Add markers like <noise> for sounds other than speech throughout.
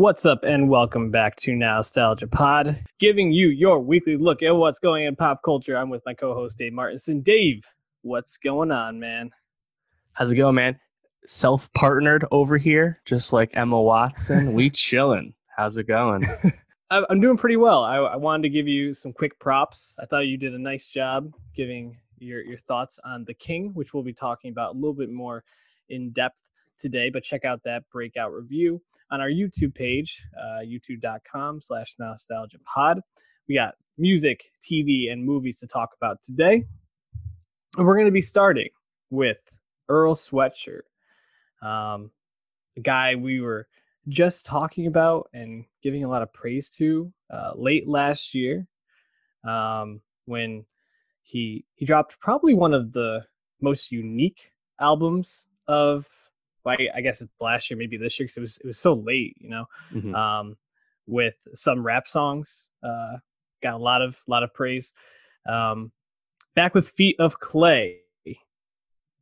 What's up, and welcome back to Nostalgia Pod, giving you your weekly look at what's going in pop culture. I'm with my co-host Dave Martinson. Dave, what's going on, man? How's it going, man? Self partnered over here, just like Emma Watson. we <laughs> chilling. How's it going? <laughs> I- I'm doing pretty well. I, I wanted to give you some quick props. I thought you did a nice job giving your your thoughts on The King, which we'll be talking about a little bit more in depth today. But check out that breakout review on our YouTube page, uh, youtube.com slash nostalgia pod. We got music, TV, and movies to talk about today. And we're going to be starting with Earl Sweatshirt, um, a guy we were just talking about and giving a lot of praise to uh, late last year um, when he he dropped probably one of the most unique albums of well, I, I guess it's last year, maybe this year, because it was it was so late, you know. Mhm. Um, with some rap songs, uh, got a lot of lot of praise. Um, back with Feet of Clay,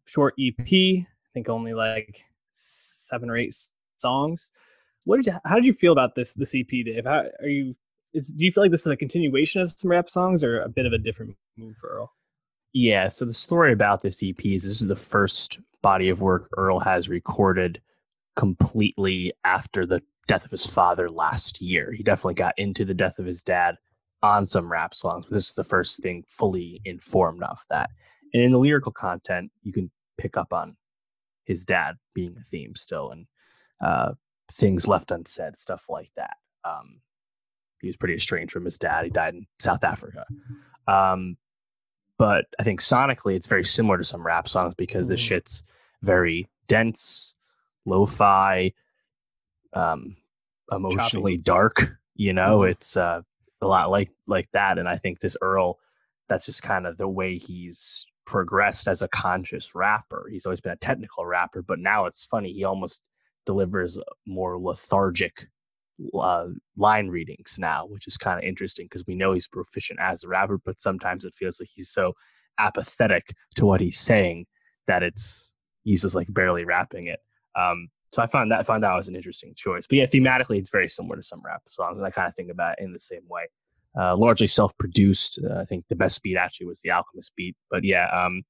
short EP. I think only like seven or eight songs. What did you? How did you feel about this this EP, Dave? How are you? Is, do you feel like this is a continuation of some rap songs, or a bit of a different move for Earl? Yeah, so the story about this EP is this is the first body of work Earl has recorded completely after the death of his father last year. He definitely got into the death of his dad on some rap songs, but this is the first thing fully informed of that. And in the lyrical content, you can pick up on his dad being a theme still and uh, things left unsaid, stuff like that. Um, he was pretty estranged from his dad. He died in South Africa. Um, but I think sonically it's very similar to some rap songs because this Mhm. shit's very dense, lo-fi, um, emotionally dark. You know, Mhm. it's uh, a lot like like that. And I think this Earl, that's just kind of the way he's progressed as a conscious rapper. He's always been a technical rapper, but now it's funny. He almost delivers more lethargic uh, line readings now, which is kind of interesting because we know he's proficient as a rapper, but sometimes it feels like he's so apathetic to what he's saying that it's he's just like barely rapping it. Um, so I found that found that was an interesting choice. But yeah, thematically, it's very similar to some rap songs, and I kind of think about it in the same way. Uh, largely self-produced. Uh, I think the best beat actually was the Alchemist beat, but yeah, um,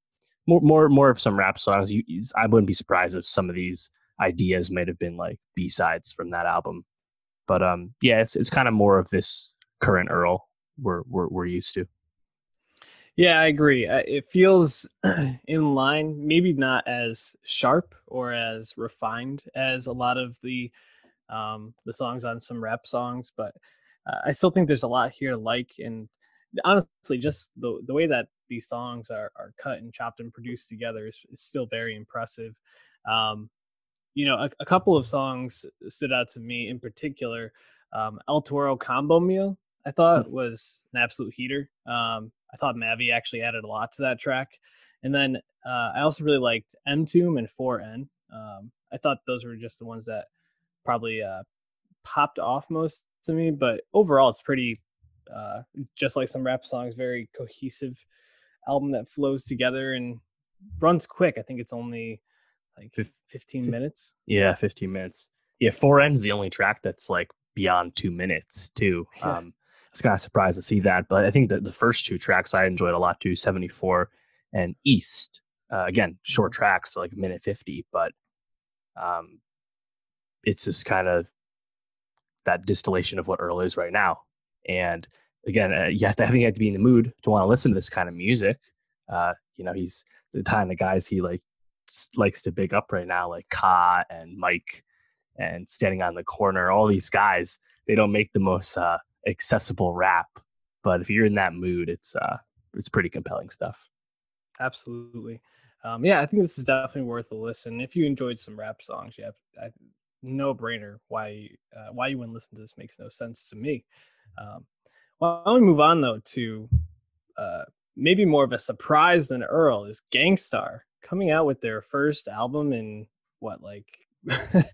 more more more of some rap songs. You, I wouldn't be surprised if some of these ideas might have been like B sides from that album. But um, yeah, it's it's kind of more of this current Earl we're we're, we're used to. Yeah, I agree. It feels <clears throat> in line, maybe not as sharp or as refined as a lot of the um, the songs on some rap songs, but uh, I still think there's a lot here to like. And honestly, just the the way that these songs are are cut and chopped and produced together is, is still very impressive. Um, you know, a, a couple of songs stood out to me in particular. Um, El Toro Combo Meal, I thought was an absolute heater. Um, I thought Mavi actually added a lot to that track. And then uh, I also really liked MTOMB and 4N. Um, I thought those were just the ones that probably uh, popped off most to me. But overall, it's pretty, uh, just like some rap songs, very cohesive album that flows together and runs quick. I think it's only like Fif- 15 minutes. Yeah, 15 minutes. Yeah, Four N's the only track that's like beyond two minutes too. <laughs> Yeah. Um, I was kind of surprised to see that, but I think that the first two tracks I enjoyed a lot too, 74 and East. Uh, again, short tracks, so like a minute 50, but um, it's just kind of that distillation of what Earl is right now. And again, uh, you have to, I think you have to be in the mood to want to listen to this kind of music. Uh, you know, he's the kind of guys he like likes to big up right now, like Ka and Mike and standing on the corner. All these guys, they don't make the most uh, accessible rap, but if you're in that mood, it's uh, it's pretty compelling stuff. Absolutely. Um, yeah, I think this is definitely worth a listen. If you enjoyed some rap songs, yeah, I, no brainer. Why uh, why you wouldn't listen to this makes no sense to me. Um, well, I want to move on though to uh, maybe more of a surprise than Earl is Gang Starr coming out with their first album in what like <laughs>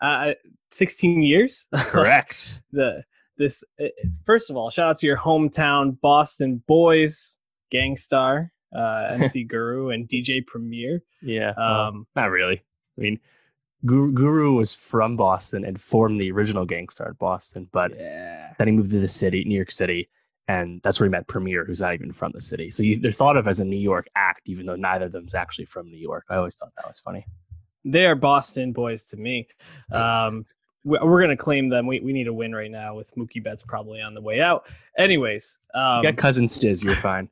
uh, 16 years. <laughs> Correct. the this uh, first of all, shout out to your hometown Boston boys, Gang Starr, uh, MC <laughs> Guru, and DJ Premier. yeah. well, Um, not really. I mean, Guru, Guru was from Boston and formed the original Gang Starr in Boston, but Yeah. then he moved to the city, New York City, and that's where he met Premier, who's not even from the city. So you, they're thought of as a New York act, even though neither of them's actually from New York. I always thought that was funny. They are Boston boys to me. Um, we- we're gonna claim them. We, we need a win right now with Mookie Betts probably on the way out. Anyways, um, you got cousin Stizz, you're fine.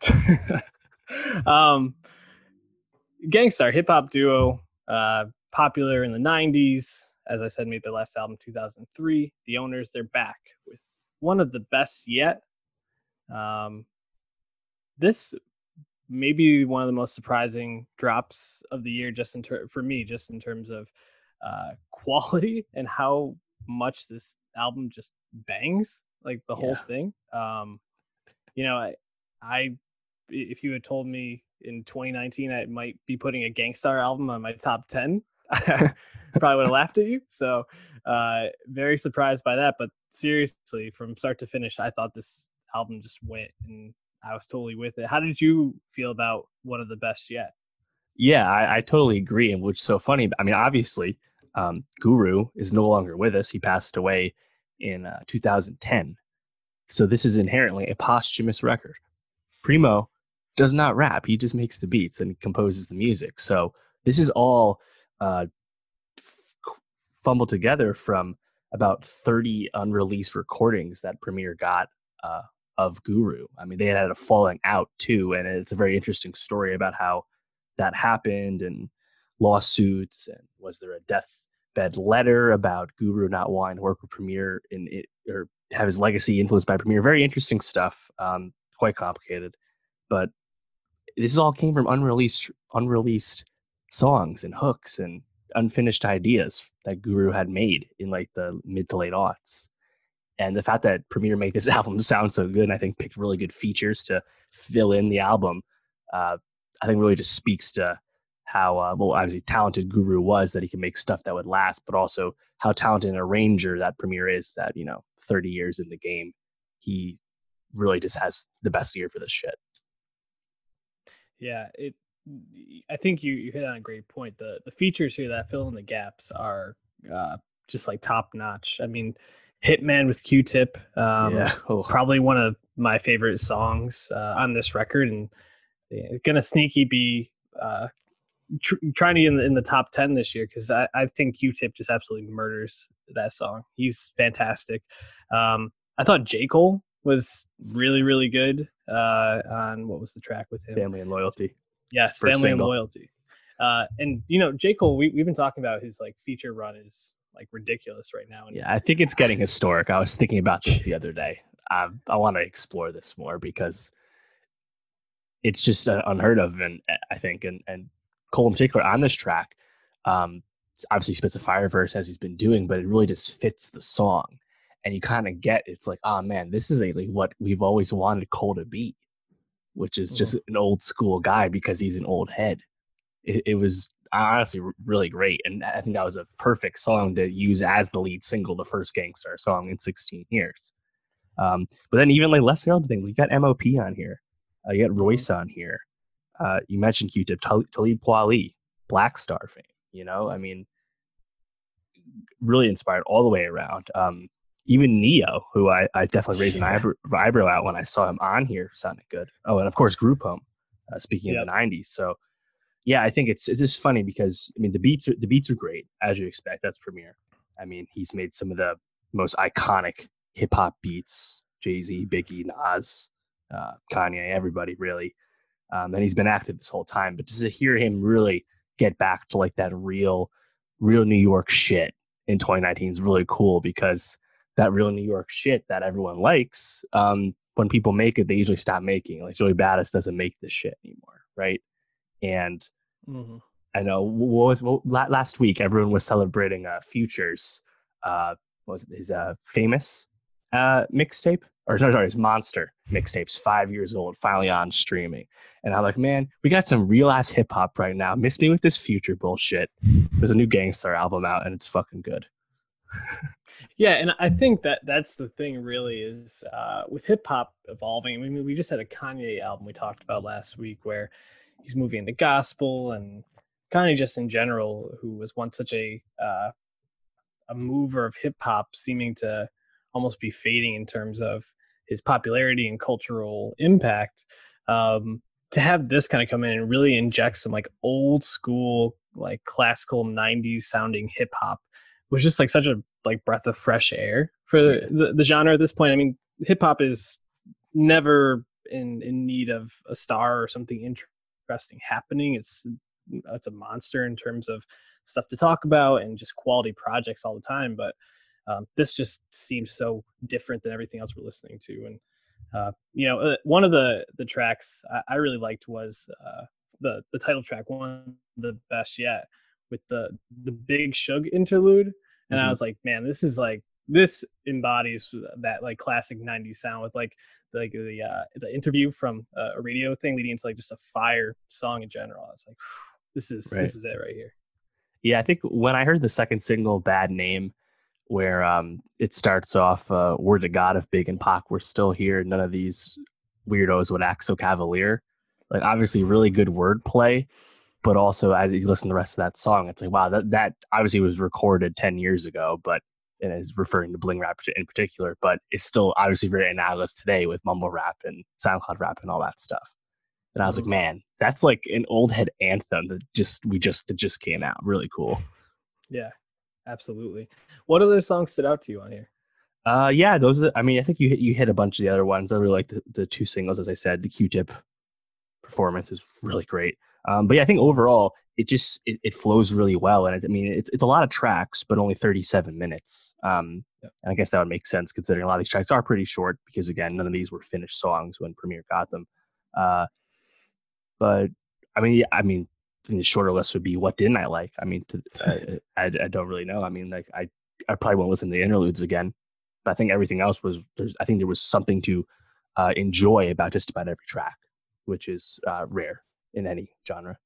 <laughs> um, Gang Starr hip hop duo, uh, popular in the '90s. As I said, made their last album 2003. The Ownerz, they're back with one of the best yet. Um, this may be one of the most surprising drops of the year, just in ter- for me, just in terms of uh, quality <laughs> and how much this album just bangs, like the whole thing. Um, you know, I, I, if you had told me in 2019 I might be putting a Gang Starr album on my top 10, I <laughs> probably would have laughed at you. So, uh, very surprised by that. But seriously, from start to finish, I thought this album just went, and I was totally with it. How did you feel about one of the best yet? Yeah, I, I totally agree. And which is so funny. I mean, obviously, um, Guru is no longer with us. He passed away in uh, 2010. So this is inherently a posthumous record. Primo does not rap. He just makes the beats and composes the music. So this is all uh, fumbled together from about 30 unreleased recordings that Premier got uh, of Guru. I mean, they had had a falling out too. And it's a very interesting story about how that happened and lawsuits and was there a deathbed letter about Guru not wanting to work with Premier in it or have his legacy influenced by Premier? Very interesting stuff. Um, quite complicated, but this all came from unreleased unreleased songs and hooks and unfinished ideas that Guru had made in like the mid to late aughts. And the fact that Premier made this <laughs> album sound so good, and I think picked really good features to fill in the album, uh, I think really just speaks to how uh, well obviously talented Guru was that he can make stuff that would last, but also how talented an arranger that Premier is. That you know, thirty years in the game, he really just has the best ear for this shit. Yeah, it. I think you you hit on a great point. The the features here that fill in the gaps are uh, just like top notch. I mean, Hitman with Q-Tip, um, yeah, oh, probably one of my favorite songs uh, on this record, and gonna sneaky be uh, tr- trying to get in the, in the top ten this year because I, I think Q-Tip just absolutely murders that song. He's fantastic. Um, I thought J Cole was really really good uh, on what was the track with him? family and loyalty. Yes, first family single. and loyalty. Uh, and you know, J Cole, we we've been talking about his like feature run is like ridiculous right now. And Yeah, I think it's getting historic. I was thinking about this the other day. Um, I want to explore this more because it's just uh, unheard of, and uh, I think, and and Cole in particular on this track, um, obviously spits a fire verse as he's been doing, but it really just fits the song, and you kind of get it's like, oh man, this is a, like what we've always wanted Cole to be, which is just an old school guy because he's an old head. It, it was honestly really great, and I think that was a perfect song to use as the lead single, the first Gang Starr song in 16 years. Um, but then even like less heralded things, you got MOP on here, uh, you got Royce on here. Uh, you mentioned Q-Tip, Tal- Talib Kweli, Black Star fame. You know, I mean, really inspired all the way around. Um, even Ne-Yo, who I, I definitely raised an <laughs> eyebrow, eyebrow at when I saw him on here, sounded good. Oh, and of course Group Home. Uh, speaking Yep. of the '90s, so yeah, I think it's it's just funny because I mean the beats are the beats are great as you expect. That's Premier. I mean he's made some of the most iconic hip hop beats: Jay Z, Biggie, Nas, uh, Kanye, everybody really. Um, and he's been active this whole time. But just to hear him really get back to like that real, real New York shit in 2019 is really cool because that real New York shit that everyone likes, um, when people make it, they usually stop making. Like Joey Badass doesn't make this shit anymore, right? And Mhm. I know what was what, last week everyone was celebrating uh, Futures, uh, was it his uh, famous uh, mixtape or sorry, sorry, his Monster mixtape's five years old, finally on streaming, and I'm like, man, we got some real ass hip hop right now. Miss me with this Future bullshit. There's a new Gang Starr album out, and it's fucking good. Yeah, and I think that that's the thing. Really, is uh, with hip hop evolving. I mean, we just had a Kanye album we talked about last week, where he's moving the gospel, and Kanye just in general, who was once such a uh, a mover of hip hop, seeming to almost be fading in terms of his popularity and cultural impact. Um, to have this kind of come in and really inject some like old school, like classical '90s sounding hip hop was just like such a like breath of fresh air for the, the, the genre at this point. I mean, hip hop is never in in need of a star or something interesting happening. It's it's a monster in terms of stuff to talk about and just quality projects all the time. But um, this just seems so different than everything else we're listening to. And uh, you know, uh, one of the the tracks I, I really liked was uh, the the title track, one the best yet, with the the Big Shug interlude. And mm-hmm. I was like, man, this is like this embodies that like classic 90s sound with like like the uh, the interview from uh, a radio thing leading into like just a fire song in general. I was like, this is right. this is it right here. Yeah, I think when I heard the second single, "Bad Name," where um, it starts off, uh, "Word to God, if Big and Pac were still here, none of these weirdos would act so cavalier." Like, obviously, really good wordplay, but also as you listen to the rest of that song, it's like, wow, that that obviously was recorded ten years ago, but and is referring to bling rap in particular, but it's still obviously very analogous today with mumble rap and SoundCloud rap and all that stuff. And I was mm-hmm. like, man, that's like an old head anthem that just we just that just came out. Really cool. Yeah, absolutely. What other songs stood out to you on here? Uh, yeah, those are. The, I mean, I think you hit you hit a bunch of the other ones. I really like the, the two singles, as I said. The Q-Tip performance is really great. Um, but yeah, I think overall it just it, it flows really well, and it, I mean it's it's a lot of tracks, but only 37 minutes. Um, yeah. and I guess that would make sense considering a lot of these tracks are pretty short because again, none of these were finished songs when Premier got them. Uh, but I mean, yeah, I mean, the shorter list would be what didn't I like? I mean, to, I, I, I don't really know. I mean, like I I probably won't listen to the interludes again, but I think everything else was there's I think there was something to uh, enjoy about just about every track, which is uh, rare in any genre.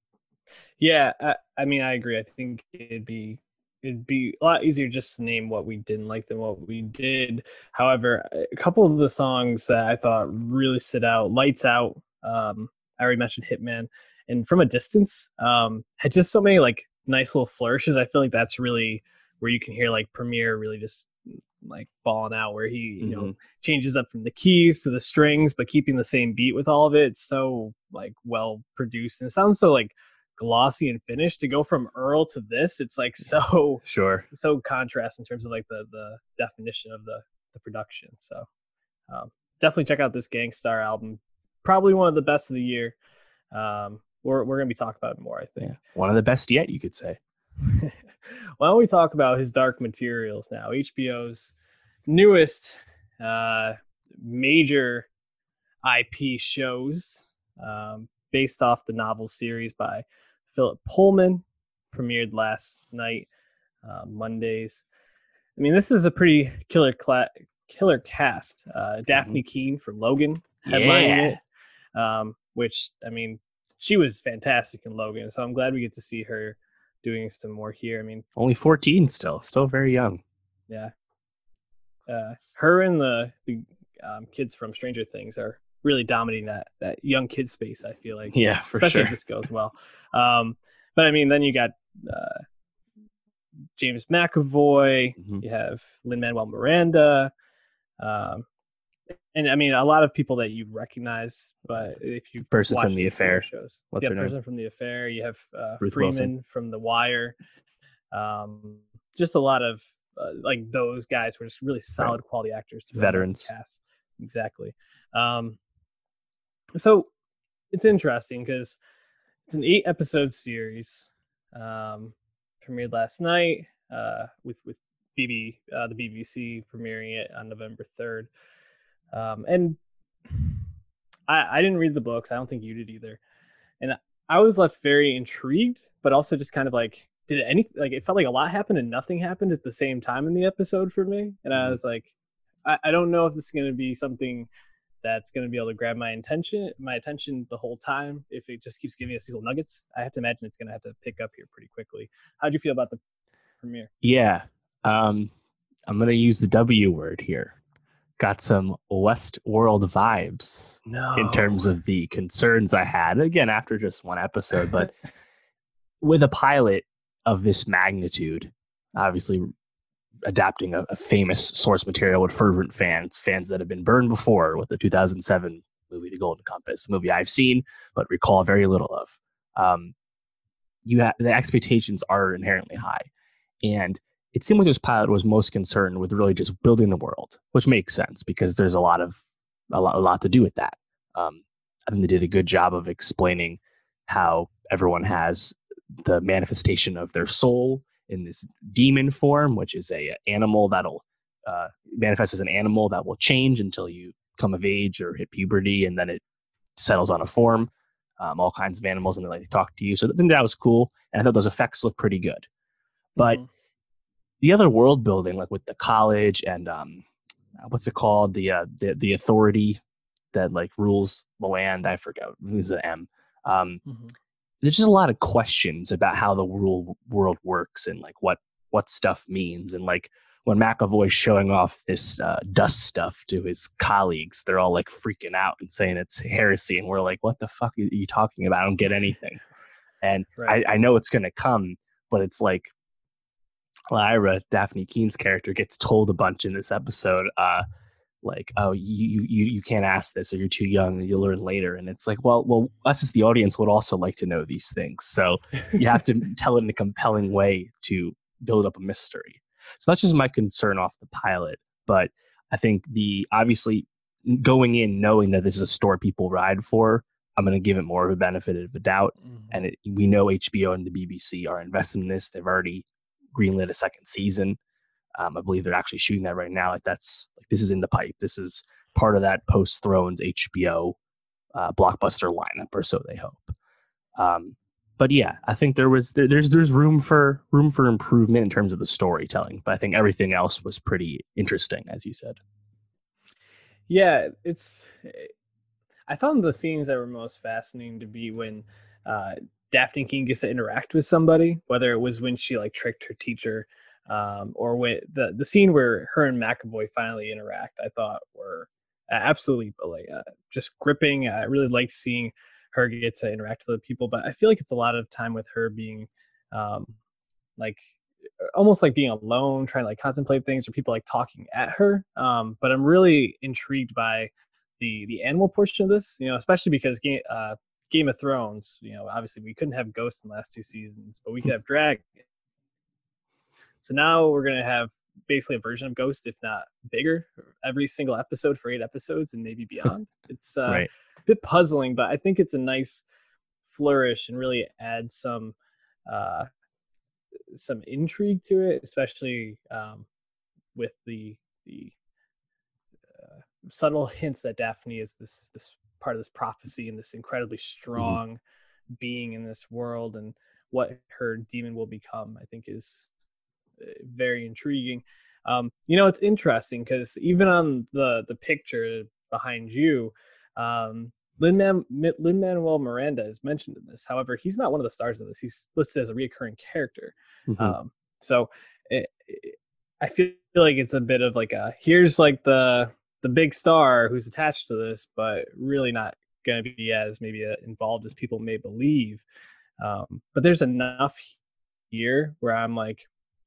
Yeah, I, I mean, I agree. I think it'd be it'd be a lot easier just to name what we didn't like than what we did. However, a couple of the songs that I thought really stood out, "Lights Out," um, I already mentioned "Hitman," and "From a Distance" um, had just so many like nice little flourishes. I feel like that's really where you can hear like Premier really just like balling out where he you mm-hmm. know changes up from the keys to the strings but keeping the same beat with all of it. It's so like well produced and it sounds so like glossy and finished. To go from earl to this it's like <laughs> so sure. so contrast in terms of like the the definition of the the production. So um, definitely check out this Gang Starr album. Probably one of the best of the year. Um, we're, we're gonna be talking about it more i think. Yeah. one of the best yet you could say <laughs> why don't we talk about his Dark Materials now? HBO's newest uh, major IP shows um, based off the novel series by Philip Pullman, premiered last night, uh, Mondays. I mean, this is a pretty killer cla- killer cast. Uh, Dafne mm-hmm. Keen from Logan headlining yeah. it, um, which I mean, she was fantastic in Logan. So I'm glad we get to see her doing some more here. I mean, only 14 still, still very young. Yeah. Uh, her and the the um, kids from Stranger Things are really dominating that that young kid space. I feel like, yeah, for especially sure. if this goes well. Um, but I mean, then you got uh, James McAvoy. Mm-hmm. You have Lin Manuel Miranda. Um, and I mean a lot of people that you recognize, but if you person from the affair shows, what's yeah, person name? from the affair. You have uh, Freeman Wilson. from The Wire. Um, just a lot of uh, like those guys were just really solid right. quality actors. Veterans. Cast. Exactly. Um, so it's interesting because it's an eight episode series. Um, premiered last night uh, with with BB uh, the BBC premiering it on November third. Um, and I, I didn't read the books. I don't think you did either. And I was left very intrigued, but also just kind of like, did any like it felt like a lot happened and nothing happened at the same time in the episode for me. And I mm-hmm. was like, I, I don't know if this is going to be something that's going to be able to grab my attention, my attention the whole time. If it just keeps giving us these little nuggets, I have to imagine it's going to have to pick up here pretty quickly. How'd you feel about the premiere? Yeah, um, I'm going to use the W word here got some Westworld vibes no. in terms of the concerns I had. Again, after just one episode, but <laughs> with a pilot of this magnitude, obviously adapting a, a, famous source material with fervent fans, fans that have been burned before with the 2007 movie The Golden Compass, a movie I've seen but recall very little of. Um, you have the expectations are inherently high, and it seemed like this pilot was most concerned with really just building the world, which makes sense because there's a lot of a lot, a lot to do with that. Um, I think they did a good job of explaining how everyone has the manifestation of their soul in this daemon form, which is a, a animal that'll uh, manifest as an animal that will change until you come of age or hit puberty, and then it settles on a form. Um, all kinds of animals, and they like talk to you. So I think that was cool, and I thought those effects looked pretty good. But mm-hmm. The other world building, like with the college and um, what's it called, the uh, the the authority that like rules the land. I forget. Who's an M. Um, mm-hmm there's just a lot of questions about how the world world works and like what what stuff means and like when McAvoy's showing off this uh, dust stuff to his colleagues, they're all like freaking out and saying it's heresy, and we're like, "What the fuck are you talking about? I don't get anything." And right. I, I know it's gonna come, but it's like Lyra, Dafne Keen's character, gets told a bunch in this episode. Uh, like oh you you you can't ask this or you're too young and you'll learn later and it's like well well us as the audience would also like to know these things so you have to <laughs> tell it in a compelling way to build up a mystery so that's just my concern off the pilot but i think the obviously going in knowing that this is a store people ride for i'm going to give it more of a benefit of the doubt mm-hmm. and it, we know hbo and the bbc are invested in this they've already greenlit a second season um, I believe they're actually shooting that right now. Like that's like this is in the pipe. This is part of that post Thrones HBO uh, blockbuster lineup, or so they hope. Um, but yeah, I think there was there, there's there's room for room for improvement in terms of the storytelling. But I think everything else was pretty interesting, as you said. Yeah, it's. I found the scenes that were most fascinating to be when uh, Dafne Keen gets to interact with somebody, whether it was when she like tricked her teacher um, or when the the scene where her and McAvoy finally interact, I thought were absolutely like uh, just gripping. I really liked seeing her get to interact with other people, but I feel like it's a lot of time with her being um, like almost like being alone, trying to like contemplate things, or people like talking at her. Um, but I'm really intrigued by the the animal portion of this, you know, especially because uh, Game of Thrones, you know, obviously we couldn't have ghosts in the last two seasons, but we could have dragons so now we're gonna have basically a version of Ghost, if not bigger, every single episode for eight episodes and maybe <laughs> beyond. It's uh, right. a bit puzzling, but I think it's a nice flourish and really adds some uh, some intrigue to it, especially um, with the the uh, subtle hints that Dafne is this this part of this prophecy and this incredibly mm-hmm. strong mm-hmm. being in this world and what her daemon will become. I think is very intriguing. Um, you know, it's interesting because even on the the picture behind you, um, Lin Manuel Miranda is mentioned in this. However, he's not one of the stars of this. He's listed as a reoccurring character. Mm-hmm. Um, so it, it, I feel like it's a bit of like a here's like the the big star who's attached to this, but really not going to be as maybe uh, involved as people may believe. Um, but there's enough here where I'm like,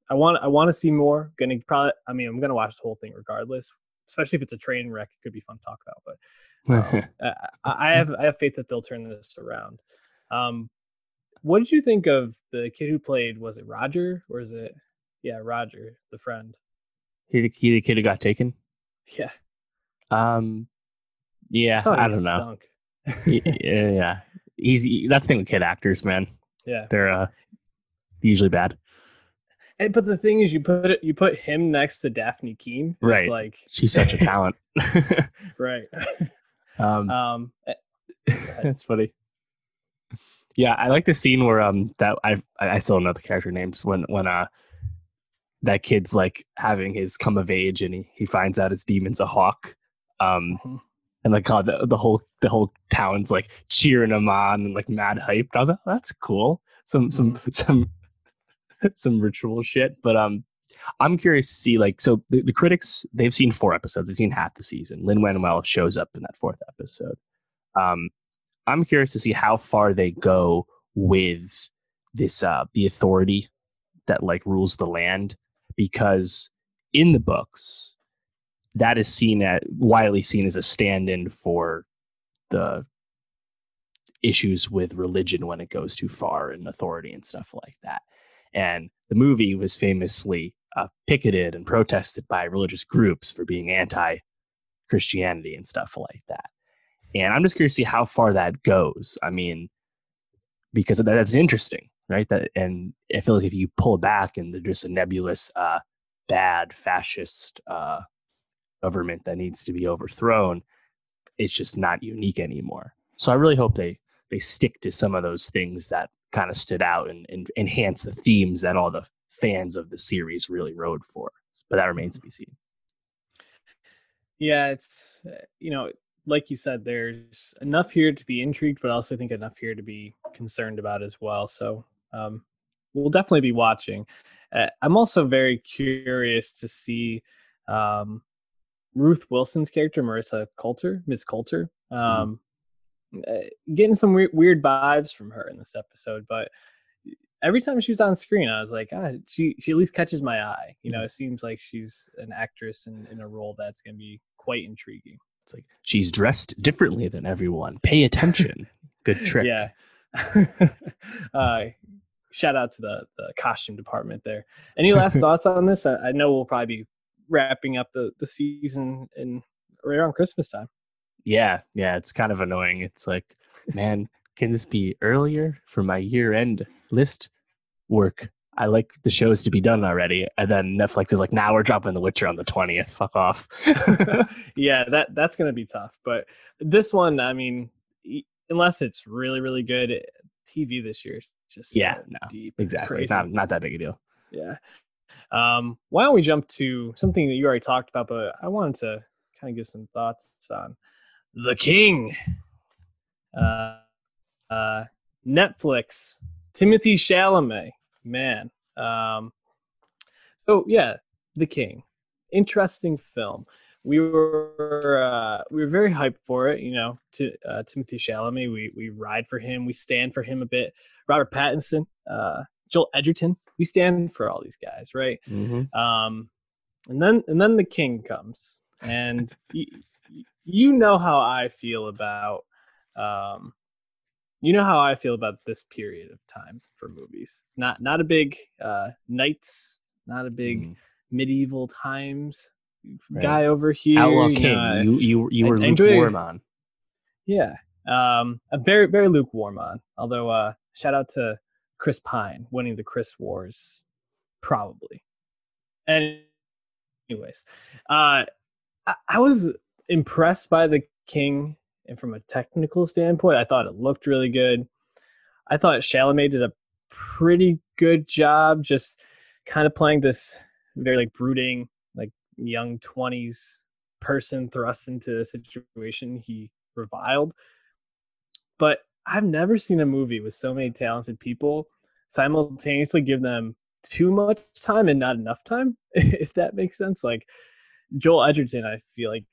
I want I want to see more. Gonna probably I mean I'm gonna watch the whole thing regardless, especially if it's a train wreck. It could be fun to talk about. But um, <laughs> I, I, have I have faith that they'll turn this around. Um, what did you think of the kid who played? Was it Roger or is it yeah Roger the friend? He the, he the kid who got taken. Yeah. Um. Yeah, I, I don't know. <laughs> yeah, yeah, he's that's the thing with kid actors, man. Yeah, they're uh usually bad. And, but the thing is, you put it, you put him next to Dafne Keen. Right. like she's such a <laughs> talent. <laughs> right. Um, um that's funny. Yeah, I like the scene where um that I I still don't know the character names when when uh that kid's like having his come of age and he, he finds out his daemon's a hawk. Um mm-hmm. and like God, the, the whole the whole town's like cheering him on and like mad hyped. I was like, oh, that's cool. Some some mm-hmm. <laughs> some some ritual shit. But um, I'm curious to see like so the, the critics they've seen four episodes, they've seen half the season. Lin Manuel shows up in that fourth episode. Um, I'm curious to see how far they go with this uh the authority that like rules the land because in the books that is seen at widely seen as a stand-in for the issues with religion when it goes too far and authority and stuff like that and the movie was famously uh, picketed and protested by religious groups for being anti Christianity and stuff like that. And I'm just curious to see how far that goes. I mean, because that's interesting, right? That and I feel like if you pull back and there's just a nebulous, uh, bad fascist uh, government that needs to be overthrown, it's just not unique anymore. So I really hope they they stick to some of those things that kind of stood out and, and enhance the themes that all the fans of the series really rode for. But that remains to be seen. Yeah, it's you know, like you said, there's enough here to be intrigued, but also I think enough here to be concerned about as well. So um, we'll definitely be watching. Uh, I'm also very curious to see um, Ruth Wilson's character, Marisa Coulter, Miss Coulter. Mm-hmm. Um, mm-hmm. getting some weird, weird vibes from her in this episode, but every time she was on screen, I was like, ah, she she at least catches my eye. You know, mm-hmm. it seems like she's an actress in, in a role that's going to be quite intriguing. It's like she's dressed differently than everyone. Pay attention. <laughs> Good trick. Yeah. <laughs> uh, shout out to the the costume department there. Any last <laughs> thoughts on this? I, I, know we'll probably be wrapping up the the season in right around Christmas time. Yeah, yeah, it's kind of annoying. It's like, man, can this be earlier for my year end list work? I like the shows to be done already. And then Netflix is like, now nah, we're dropping The Witcher on the 20th. Fuck off. <laughs> <laughs> yeah, that that's going to be tough. But this one, I mean, unless it's really, really good, eh, TV this year is just yeah, so no, deep. Exactly. It's not, not that big a deal. Yeah. Um, why don't we jump to something that you already talked about, but I wanted to kind of give some thoughts on The King. Uh, uh, Netflix, Timothée Chalamet, man. Um, so yeah, The King, interesting film. We were uh, we were very hyped for it. You know, to uh, Timothée Chalamet, we we ride for him, we stand for him a bit. Robert Pattinson, uh, Joel Edgerton, we stand for all these guys, right? Mm-hmm. Um, and then and then the King comes, and y- you know how I feel about um, you know how I feel about this period of time for movies. Not not a big uh, knights, not a big mm. medieval times right. guy over here. Outlaw you King, know, you you you were I, lukewarm on. Yeah, um, a very very lukewarm on. Although uh, shout out to Chris Pine winning the Chris Wars, probably. And anyways, uh, I, I was impressed by the King and from a technical standpoint, I thought it looked really good. I thought Chalamet did a pretty good job just kind of playing this very like brooding, like young 20s person thrust into a situation he reviled. But I've never seen a movie with so many talented people simultaneously give them too much time and not enough time, <laughs> if that makes sense. Like Joel Edgerton, I feel like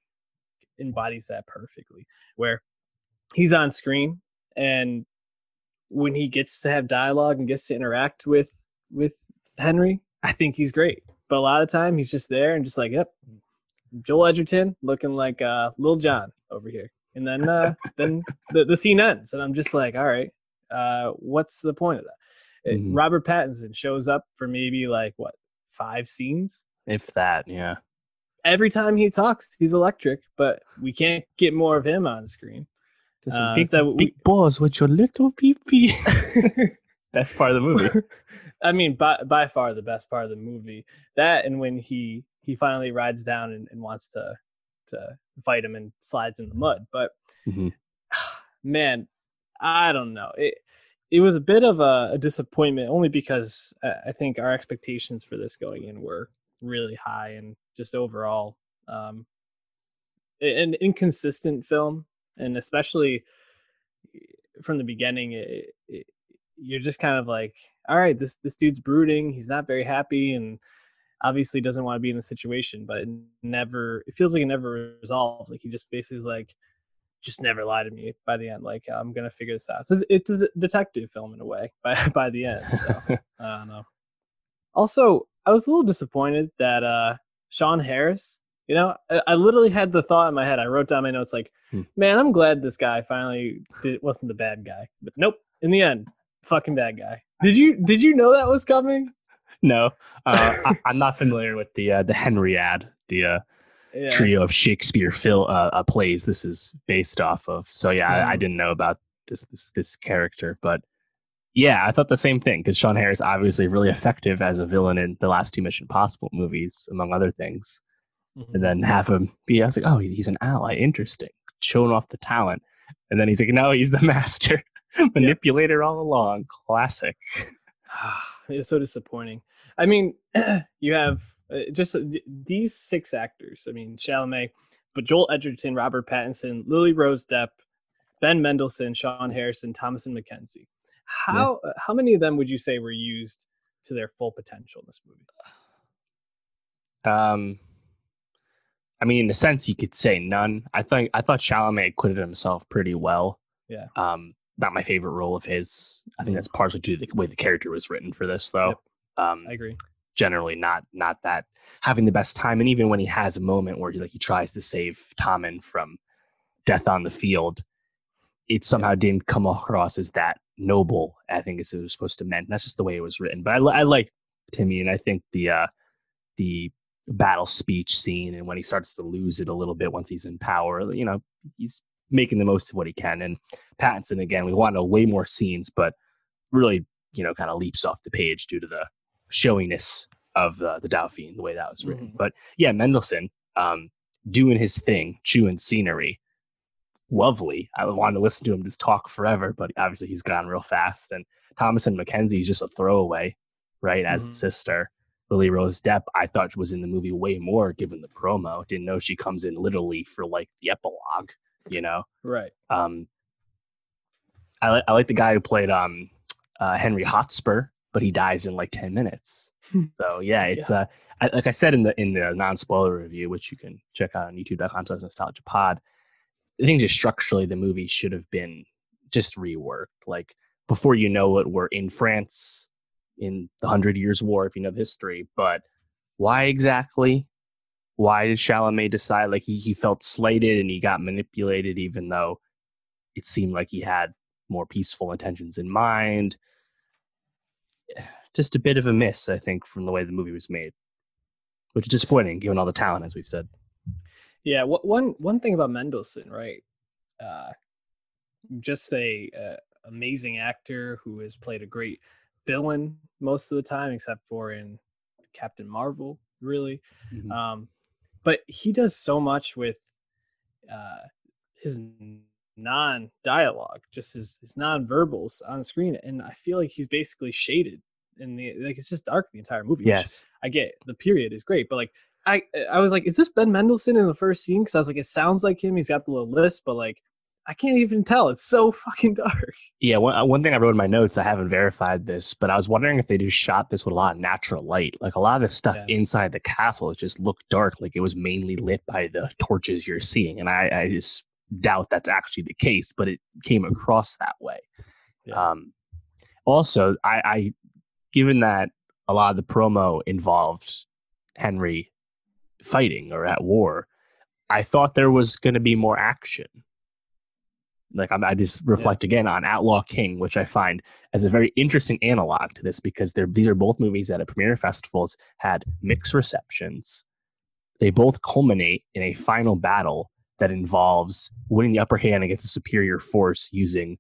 embodies that perfectly where he's on screen and when he gets to have dialogue and gets to interact with with Henry, I think he's great. But a lot of time he's just there and just like, yep, Joel Edgerton looking like uh Lil Jon over here. And then uh then the, the scene ends and I'm just like, all right, uh what's the point of that? Mm-hmm. Robert Pattinson shows up for maybe like what, five scenes? If that, yeah every time he talks, he's electric, but we can't get more of him on screen. Uh, big, so big balls with your little pee <laughs> Best part of the movie. <laughs> I mean, by by far the best part of the movie. That and when he he finally rides down and, and wants to him and slides in the mud. But mm-hmm. <sighs> man, I don't know. It it was a bit of a, a disappointment only because I think our expectations for this going in were really high and just overall um, an inconsistent film and especially from the beginning it, it, you're just kind of like all right this this dude's brooding he's not very happy and obviously doesn't want to be in the situation but it never it feels like it never resolves like he just basically is like just never lie to me by the end. Like I'm gonna figure this out. So it's a detective film in a way <laughs> by by the end. So <laughs> I don't know. Also, I was a little disappointed that uh Sean Harris. You know, I, I literally had the thought in my head. I wrote down my notes like, hmm. man, I'm glad this guy finally did, wasn't the bad guy. But nope. In the end, fucking bad guy. Did you did you know that was coming? <laughs> No, uh, I, am not familiar with the uh, the Henriade, the uh, yeah. trio of Shakespeare Phil uh, uh, plays this is based off of. So yeah, I, I, mm. didn't know about this this this character, but yeah, I thought the same thing because Sean Harris obviously really effective as a villain in the last two Mission Possible movies, among other things. Mm-hmm. And then have him be, I was like, oh, he's an ally, interesting, showing off the talent. And then he's like, no, he's the <laughs> master manipulator all along, classic. <sighs> <laughs> <laughs> it's so disappointing. I mean, <clears throat> you have uh, just uh, these six actors. I mean, Chalamet, but Joel Edgerton, Robert Pattinson, Lily Rose Depp, Ben Mendelsohn, Sean Harrison, Thomasin McKenzie. How yeah. Uh, how many of them would you say were used to their full potential in this movie? Um, I mean, in a sense, you could say none. I think I thought Chalamet acquitted himself pretty well. Yeah. Um, not my favorite role of his. I think that's partially due to the way the character was written for this, though. Yep. Um, I agree generally not not that having the best time. And even when he has a moment where he like he tries to save Tommen from death on the field, it somehow didn't come across as that noble. I think as it was supposed to mean. That's just the way it was written. But I, I like Timmy, and I think the uh, the battle speech scene and when he starts to lose it a little bit once he's in power, you know, he's making the most of what he can. And Pattinson again, we want way more scenes, but really, you know, kind of leaps off the page due to the showiness of the the Dauphin, the way that was written. Mm-hmm. But yeah, Mendelsohn um, doing his thing, chewing scenery, lovely. I wanted to listen to him just talk forever, but obviously he's gone real fast. And Thomasin McKenzie is just a throwaway, right? As mm-hmm. the sister. Lily Rose Depp, I thought was in the movie way more given the promo. Didn't know she comes in literally for like the epilogue, you know? Right. Um, I, li- I like the guy who played um, uh, Henry Hotspur but he dies in like 10 minutes. Hmm. so yeah, it's yeah. uh I, like I said in the in the non spoiler review, which you can check out on youtube.com slash nostalgia pod. I think just structurally the movie should have been just reworked. Like before you know it, we're in France in the Hundred Years' War, if you know the history. But why exactly? Why did Chalamet decide like he, he felt slighted and he got manipulated, even though it seemed like he had more peaceful intentions in mind? <sighs> just a bit of a miss, I think, from the way the movie was made, which is disappointing given all the talent, as we've said. Yeah, one one thing about Mendelsohn, right? Uh, just a, amazing actor who has played a great villain most of the time, except for in Captain Marvel, really. Mm-hmm. Um, but he does so much with uh, his non-dialogue, just his, his non-verbals on screen, and I feel like he's basically shaded in the like it's just dark the entire movie. Yes, I get the period is great, but like I I was like, is this Ben Mendelsohn in the first scene? Because I was like, it sounds like him. He's got the little list, but like I can't even tell. It's so <laughs> fucking dark. Yeah, one, uh, one thing I wrote in my notes, I haven't verified this, but I was wondering if they just shot this with a lot of natural light. Like a lot of the stuff yeah. inside the castle, it just looked dark, like it was mainly lit by the torches you're seeing. And I, I just doubt that's actually the case, but it came across that way. Yeah. Um, also, I, I, given that a lot of the promo involved Henry fighting or at war, I thought there was going to be more action. Like I'm, i just reflect yeah. again on Outlaw King, which I find as a very interesting analog to this because they're these are both movies that at premiere festivals had mixed receptions. They both culminate in a final battle that involves winning the upper hand against a superior force using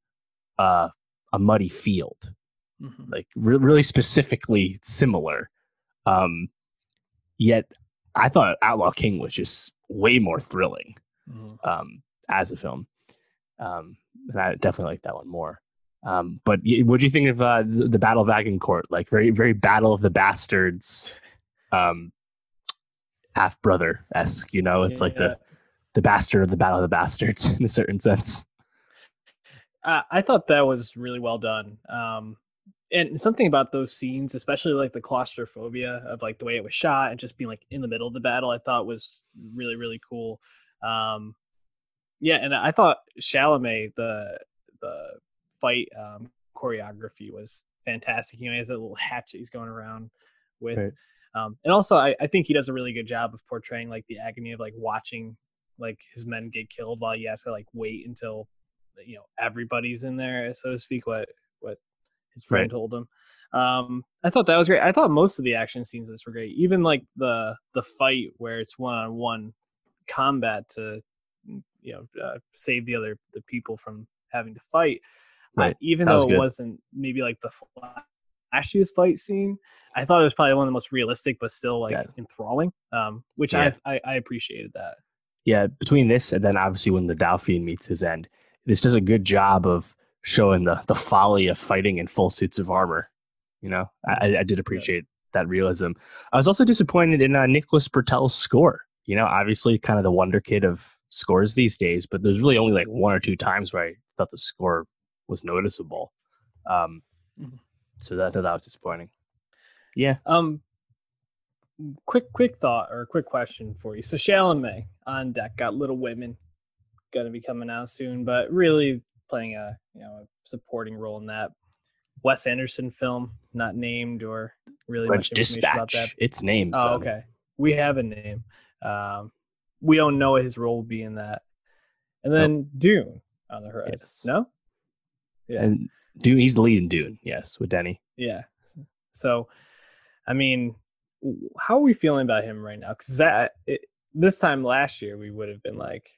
uh, a muddy field, mm-hmm. like re- really specifically similar. Um, yet, I thought Outlaw King was just way more thrilling mm-hmm. um, as a film, um, and I definitely like that one more. Um, but what do you think of uh, the, the, Battle of Agincourt? Like very, very Battle of the Bastards, um, half brother esque. You know, it's yeah. like the the bastard of the Battle of the Bastards <laughs> in a certain sense. I thought that was really well done. Um, and something about those scenes, especially like the claustrophobia of like the way it was shot and just being like in the middle of the battle, I thought was really really cool. Um, yeah, and I thought Chalamet the the fight um, choreography was fantastic. You know, he has a little hatchet he's going around with. Right. Um, and also, I, I think he does a really good job of portraying like the agony of like watching like his men get killed while you have to like wait until you know everybody's in there, so to speak. What what his friend right. told him. Um, I thought that was great. I thought most of the action scenes this were great. Even like the the fight where it's one on one combat to you know uh, save the other the people from having to fight. Right. Uh, even though it wasn't maybe like the flashiest fight scene, I thought it was probably one of the most realistic, but still like yeah. enthralling. Um, which yeah. I, I, I appreciated that. Yeah, between this and then obviously when the Dauphin meets his end, this does a good job of showing the the folly of fighting in full suits of armor. You know, I, I did appreciate that realism. I was also disappointed in uh, Nicholas Britell's score. You know, obviously, kind of the wonder kid of scores these days, but there's really only like one or two times where I thought the score was noticeable. Um, mm-hmm. So that that was disappointing. Yeah. Um. Quick, quick thought or a quick question for you. So Chalamet on deck got Little Women, going to be coming out soon, but really playing a you know a supporting role in that. Wes Anderson film, not named or really French much information Dispatch. about that. It's named. Oh, okay. We have a name. Um, we don't know what his role will be in that. And then nope. Dune on the horizon. Yes. No? Yeah. And Dune, he's the lead in Dune, yes, with Denis. Yeah. So, I mean, how are we feeling about him right now? Because that it, this time last year we would have been like,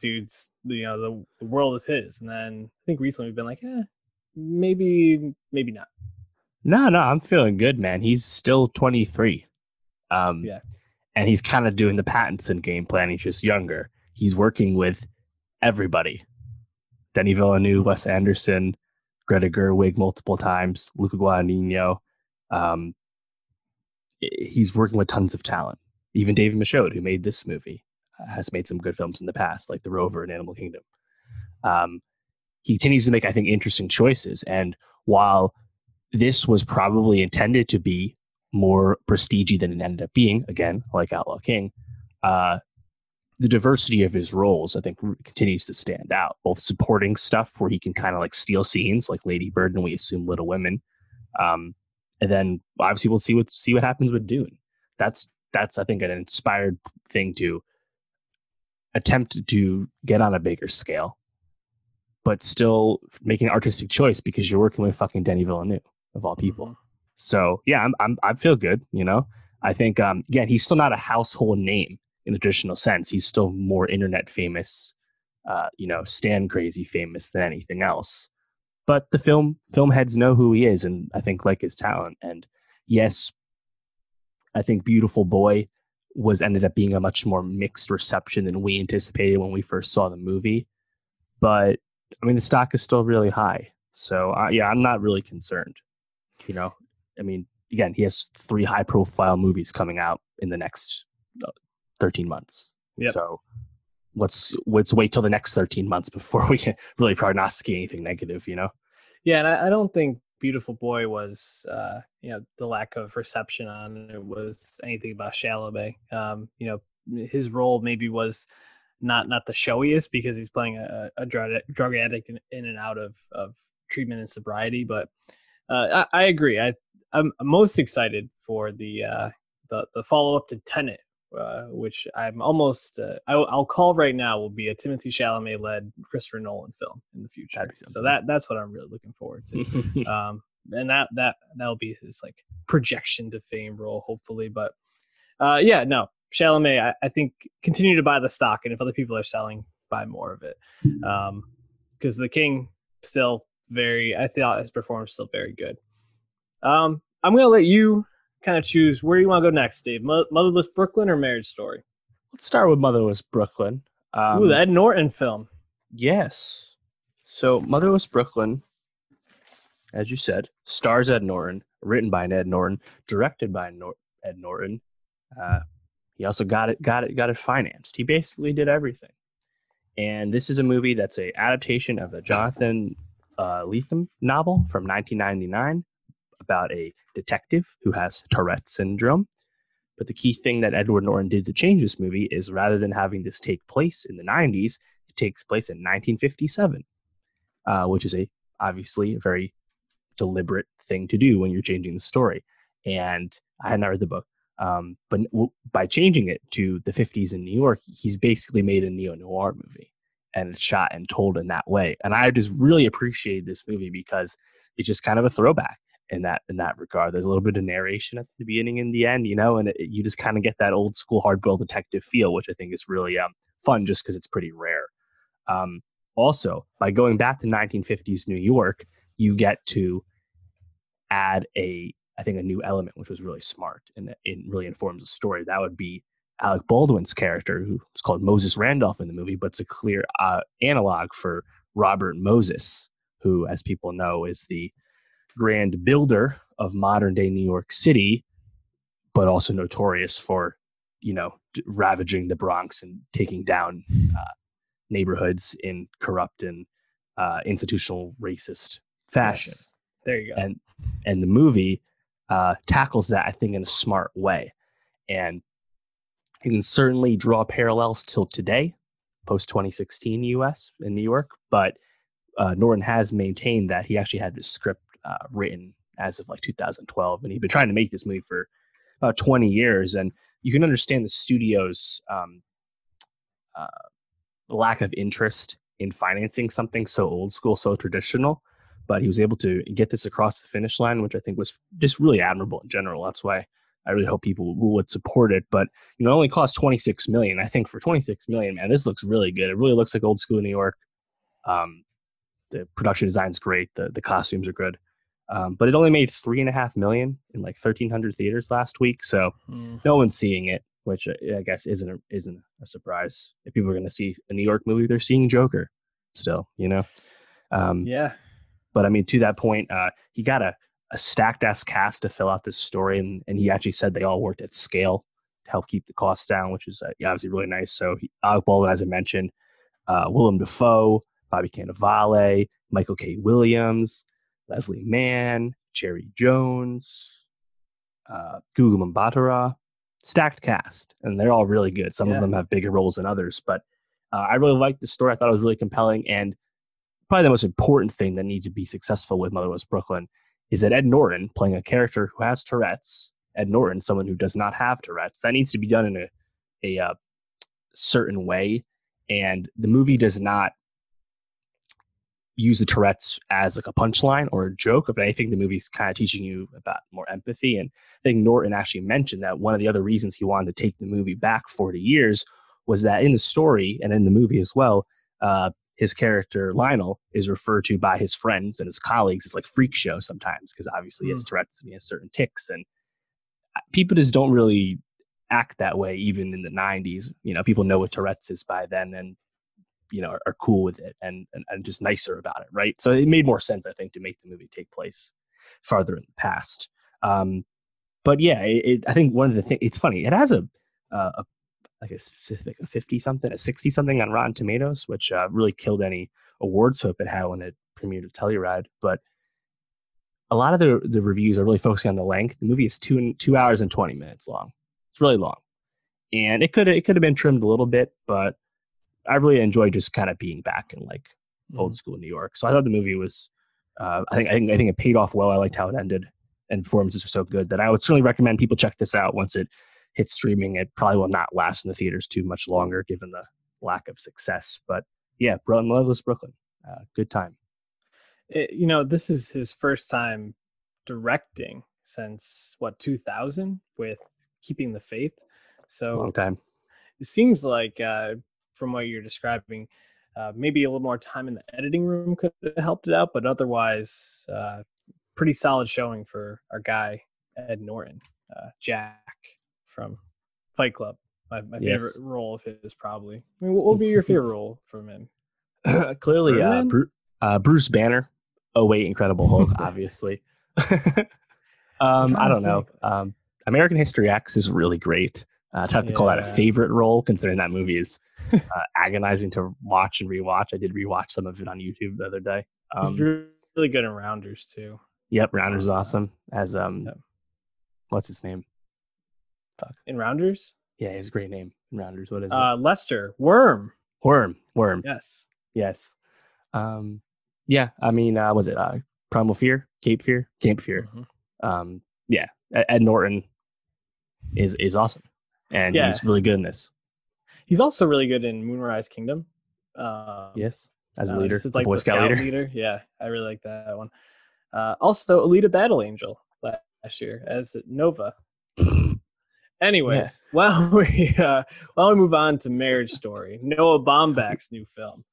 "Dude's, you know, the the world is his." And then I think recently we've been like, "Eh, maybe, maybe not." No, no, I'm feeling good, man. He's still 23. Um, yeah and he's kind of doing the Pattinson game plan. He's just younger. He's working with everybody. Denis Villeneuve, Wes Anderson, Greta Gerwig multiple times, Luca Guadagnino. Um, he's working with tons of talent. Even David Michôd, who made this movie, has made some good films in the past, like The Rover and Animal Kingdom. Um, he continues to make, I think, interesting choices. And while this was probably intended to be more prestige than it ended up being. Again, like Outlaw King, uh, the diversity of his roles, I think, continues to stand out. Both supporting stuff where he can kind of like steal scenes, like Lady Bird, and we assume Little Women, um, and then obviously we'll see what see what happens with Dune. That's that's I think an inspired thing to attempt to get on a bigger scale, but still making an artistic choice because you're working with fucking Denis Villeneuve of all people. Mm-hmm. So yeah, I'm, I'm I feel good. You know, I think um, again he's still not a household name in the traditional sense. He's still more internet famous, uh, you know, Stan crazy famous than anything else. But the film film heads know who he is, and I think like his talent. And yes, I think Beautiful Boy was ended up being a much more mixed reception than we anticipated when we first saw the movie. But I mean, the stock is still really high. So uh, yeah, I'm not really concerned. You know, I mean, again, he has three high profile movies coming out in the next uh, 13 months. Yep. So let's let's wait till the next 13 months before we can <laughs> really prognosticate anything negative, you know? Yeah, and I, I don't think Beautiful Boy was, uh, you know, the lack of reception on it was anything about Chalamet. Um, you know, his role maybe was not not the showiest because he's playing a, a drug, drug addict in, in, and out of, of treatment and sobriety, but uh, I, I, agree. I I'm, most excited for the uh, the the follow up to Tenet, uh, which I'm almost uh, I, will call right now will be a Timothée Chalamet led Christopher Nolan film in the future. So that that's what I'm really looking forward to. <laughs> um, and that that that'll be his like projection to fame role, hopefully. But uh, yeah, no, Chalamet, I, I think continue to buy the stock, and if other people are selling, buy more of it. Um, because the King still very, I thought his performance still very good. Um, I'm going to let you kind of choose where you want to go next, Dave. Motherless Brooklyn or Marriage Story? Let's start with Motherless Brooklyn. Um, Ooh, the Ed Norton film. Yes. So Motherless Brooklyn, as you said, stars Ed Norton, written by Ed Norton, directed by Nor- Ed Norton. Uh, he also got it, got it, got it financed. He basically did everything. And this is a movie that's a adaptation of a Jonathan uh, Lethem novel from 1999 about a detective who has Tourette syndrome. But the key thing that Edward Norton did to change this movie is rather than having this take place in the 90s, it takes place in 1957, uh, which is a obviously a very deliberate thing to do when you're changing the story. And I had not read the book, um, but w- by changing it to the 50s in New York, he's basically made a neo noir movie and it's shot and told in that way. And I just really appreciate this movie because it's just kind of a throwback in that in that regard. There's a little bit of narration at the beginning and the end, you know, and it, you just kind of get that old school hard boiled detective feel, which I think is really um, fun just because it's pretty rare. Um, also, by going back to 1950s New York, you get to add a I think a new element, which was really smart and it really informs the story. That would be Alec Baldwin's character, who's called Moses Randolph in the movie, but it's a clear uh, analog for Robert Moses, who, as people know, is the grand builder of modern day New York City, but also notorious for, you know, ravaging the Bronx and taking down uh, neighborhoods in corrupt and uh, institutional racist fashion. Yes. There you go. And and the movie uh, tackles that, I think, in a smart way. And you can certainly draw parallels till today, post 2016 US in New York. But uh, Norton has maintained that he actually had this script uh, written as of like 2012, and he'd been trying to make this movie for about 20 years. And you can understand the studio's um, uh, lack of interest in financing something so old school, so traditional but he was able to get this across the finish line, which I think was just really admirable in general. That's why I really hope people would support it. But you know, it only cost 26 million. I think for 26 million, man, this looks really good. It really looks like old school New York. Um, the production design's great. The the costumes are good. Um, but it only made three and a half million in like 1,300 theaters last week. So mm. no one's seeing it, which I guess isn't a, isn't a surprise. If people are going to see a New York movie, they're seeing Joker. Still, you know. Um, yeah, but I mean, to that point, uh, he got a, a stacked ass cast to fill out this story, and, and he actually said they all worked at scale to help keep the costs down, which is uh, obviously really nice. So, he, Alec Baldwin, as I mentioned, uh, Willem Dafoe, Bobby Cannavale, Michael K. Williams, Leslie Mann, Cherry Jones, uh, Gugu Mbatha, stacked cast, and they're all really good. Some yeah. of them have bigger roles than others, but uh, I really liked the story. I thought it was really compelling, and probably the most important thing that needs to be successful with Motherless Brooklyn is that Ed Norton playing a character who has Tourette's, Ed Norton, someone who does not have Tourette's, that needs to be done in a a uh, certain way, and the movie does not use the Tourette's as like a punchline or a joke. If anything, the movie's kind of teaching you about more empathy. And I think Norton actually mentioned that one of the other reasons he wanted to take the movie back 40 years was that in the story and in the movie as well, uh, his character Lionel is referred to by his friends and his colleagues as like freak show sometimes because obviously mm. he has hmm. Tourette's and he has certain ticks and uh, people just don't really act that way even in the 90s you know people know what Tourette's is by then and you know are, are cool with it and, and, and just nicer about it right so it made more sense I think to make the movie take place farther in the past um, but yeah it, it, I think one of the things it's funny it has a uh, a like a, like a 50 something, a 60 something on Rotten Tomatoes, which uh, really killed any awards hope it had when it premiered at Telluride. But a lot of the, the reviews are really focusing on the length. The movie is two two hours and 20 minutes long. It's really long, and it could it could have been trimmed a little bit, but I really enjoyed just kind of being back in like mm. old school New York. So I thought the movie was. Uh, I think I think I think it paid off well. I liked how it ended, and performances are so good that I would certainly recommend people check this out once it hits streaming, it probably will not last in the theaters too much longer given the lack of success. But yeah, Brooklyn, Loveless Brooklyn, uh, good time. It, you know, this is his first time directing since what 2000 with Keeping the Faith. So long time. It seems like uh, from what you're describing, uh, maybe a little more time in the editing room could have helped it out, but otherwise, uh, pretty solid showing for our guy Ed Norton, uh, Jack from Fight Club. My, my yes. favorite role of his, probably. I mean, what would be your favorite <laughs> role from him? <clears throat> Clearly, uh, Bru- uh, Bruce Banner. Oh wait, Incredible Hulk, <laughs> obviously. <laughs> um, I don't know. Um, American History X is really great. Uh, to have to yeah. call that a favorite role, considering that movie is uh, agonizing to watch and rewatch. I did rewatch some of it on YouTube the other day. Um, really good in Rounders too. Yep, Rounders is awesome. As um, yep. what's his name? Fuck. In Rounders? Yeah, his great name in Rounders. What is uh, it? Lester Worm. Worm, Worm. Yes. Yes. Um, yeah, I mean, uh, was it uh, Primal Fear, Cape Fear, Cape Fear? Mhm. Um, yeah, Ed Ed Norton is is awesome, and Yeah. he's really good in this. He's also really good in Moonrise Kingdom. Um, Yes, as a uh, leader, This is like Boy the Scout, leader. Yeah, I really like that one. Uh, also, Alita Battle Angel last year as Nova. <coughs> Anyways, <laughs> while we uh, while we move on to Marriage Story, Noah Baumbach's new film.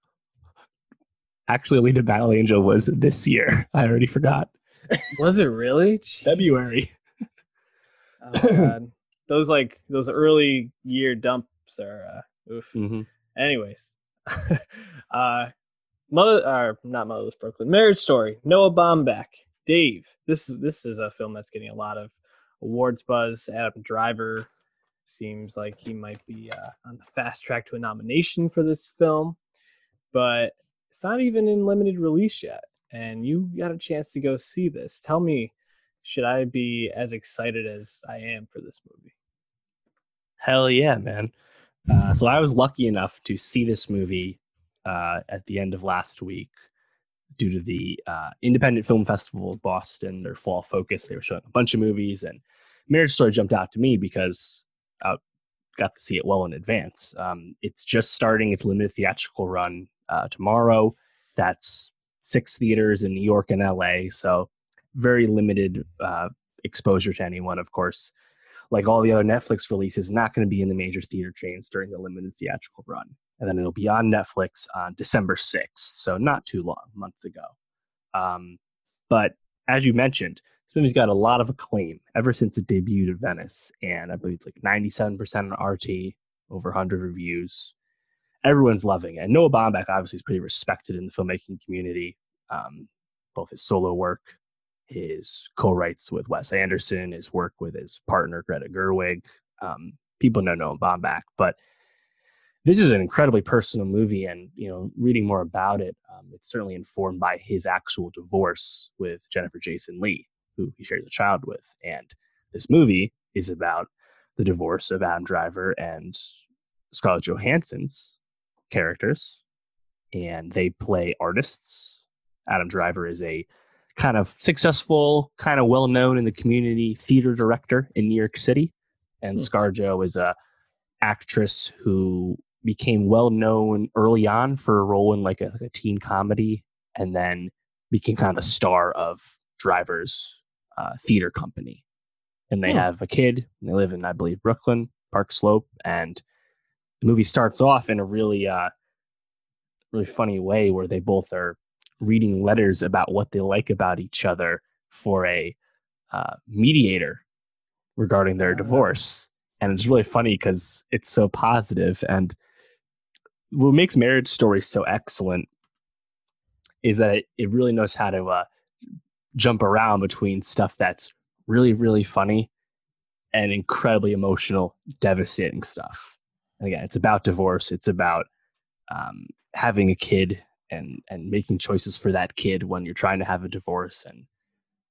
Actually, Alita Battle Angel was this year. I already forgot. Was it really <laughs> February. Oh, God. <coughs> those like those early year dumps are uh, oof. hmm Anyways, <laughs> uh, mother, or not Motherless Brooklyn, Marriage Story, Noah Baumbach, Dave. This this is a film that's getting a lot of awards buzz. Adam Driver seems like he might be uh, on the fast track to a nomination for this film, but it's not even in limited release yet. And you got a chance to go see this. Tell me, should I be as excited as I am for this movie? Hell yeah, man. Uh, so I was lucky enough to see this movie uh, at the end of last week due to the uh, Independent Film Festival of Boston, their fall focus. They were showing a bunch of movies, and Marriage Story jumped out to me because I got to see it well in advance. Um, it's just starting its limited theatrical run uh, tomorrow. That's six theaters in New York and LA, so very limited uh, exposure to anyone, of course like all the other Netflix releases, not going to be in the major theater chains during the limited theatrical run. And then it'll be on Netflix on December 6th. So not too long, a month ago. Um, but as you mentioned, this movie's got a lot of acclaim ever since it debuted at Venice. And I believe it's like 97% on RT, over 100 reviews. Everyone's loving it. And Noah Baumbach obviously is pretty respected in the filmmaking community, um, both his solo work his co-writes with Wes Anderson, his work with his partner Greta Gerwig. Um, people know Noah Baumbach, but this is an incredibly personal movie, and you know, reading more about it, um, it's certainly informed by his actual divorce with Jennifer Jason Leigh, who he shares a child with, and this movie is about the divorce of Adam Driver and Scarlett Johansson's characters, and they play artists. Adam Driver is a kind of successful, kind of well known in the community theater director in New York City. And Hmm. ScarJo is a actress who became well known early on for a role in like a, like a teen comedy, and then became kind of the star of Driver's uh, theater company. And they Hmm. have a kid. And they live in, I believe, Brooklyn, Park Slope, and the movie starts off in a really, uh, really funny way where they both are reading letters about what they like about each other for a uh, mediator regarding their divorce. And it's really funny because it's so positive. And what makes Marriage stories so excellent is that it, it really knows how to uh, jump around between stuff that's really, really funny and incredibly emotional, devastating stuff. And again, it's about divorce. It's about um, having a kid and and making choices for that kid when you're trying to have a divorce and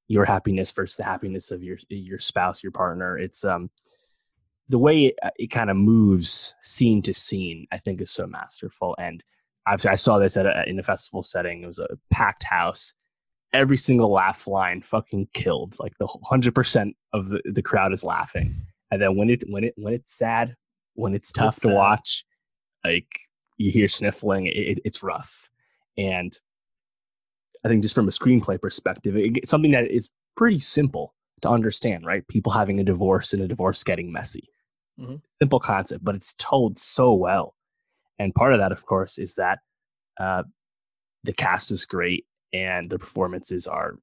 your happiness versus the happiness of your your spouse, your partner. It's um the way it, it kind of moves scene to scene. I think is so masterful. And obviously, I saw this at a, in a festival setting. It was a packed house. Every single laugh line fucking killed. Like the hundred percent of the, the crowd is laughing. And then when it when it when it's sad, when it's tough It's to sad. watch, like you hear sniffling, it, it, it's rough. And I think just from a screenplay perspective, it, it's something that is pretty simple to understand, right? People having a divorce and a divorce getting messy. Mhm. Simple concept, but it's told so well. And part of that, of course, is that uh, the cast is great and the performances are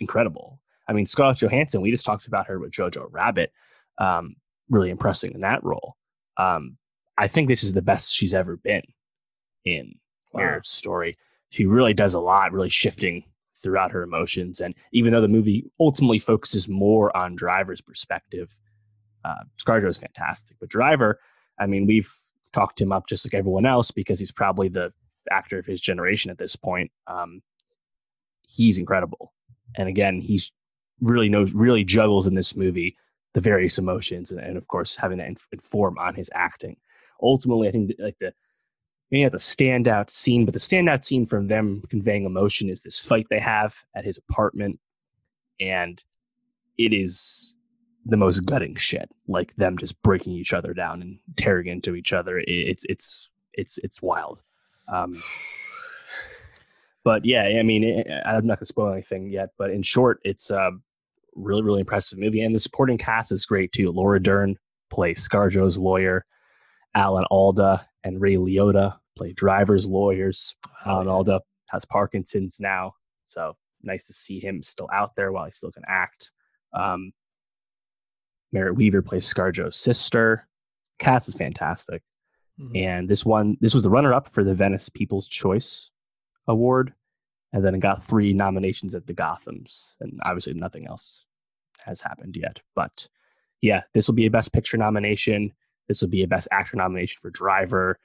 incredible. I mean, Scarlett Johansson, we just talked about her with Jojo Rabbit, um, really impressing in that role. Um, I think this is the best she's ever been in Marriage Story. She really does a lot, really shifting throughout her emotions. And even though the movie ultimately focuses more on Driver's perspective, uh, ScarJo is fantastic. But Driver, I mean, we've talked him up just like everyone else because he's probably the actor of his generation at this point. Um, he's incredible, and again, he's really knows, really juggles in this movie the various emotions, and, and of course, having that inf- inform on his acting. Ultimately, I think like the you have the standout scene, but the standout scene from them conveying emotion is this fight they have at his apartment, and it is the most gutting shit. Like them just breaking each other down and tearing into each other. It's it's it's it's wild. Um, but yeah, I mean, it, I'm not gonna spoil anything yet. But in short, it's a really really impressive movie, and the supporting cast is great too. Laura Dern plays ScarJo's lawyer. Alan Alda and Ray Liotta play drivers lawyers. Oh, Alan yeah. Alda has Parkinson's now, so nice to see him still out there while he still can act. Um, Merritt Wever plays ScarJo's sister. Cast is fantastic. Mm-hmm. And this one, this was the runner up for the Venice People's Choice Award. And then it got three nominations at the Gothams. And obviously, nothing else has happened yet. But yeah, this will be a Best Picture nomination. This will be a Best Actor nomination for Driver.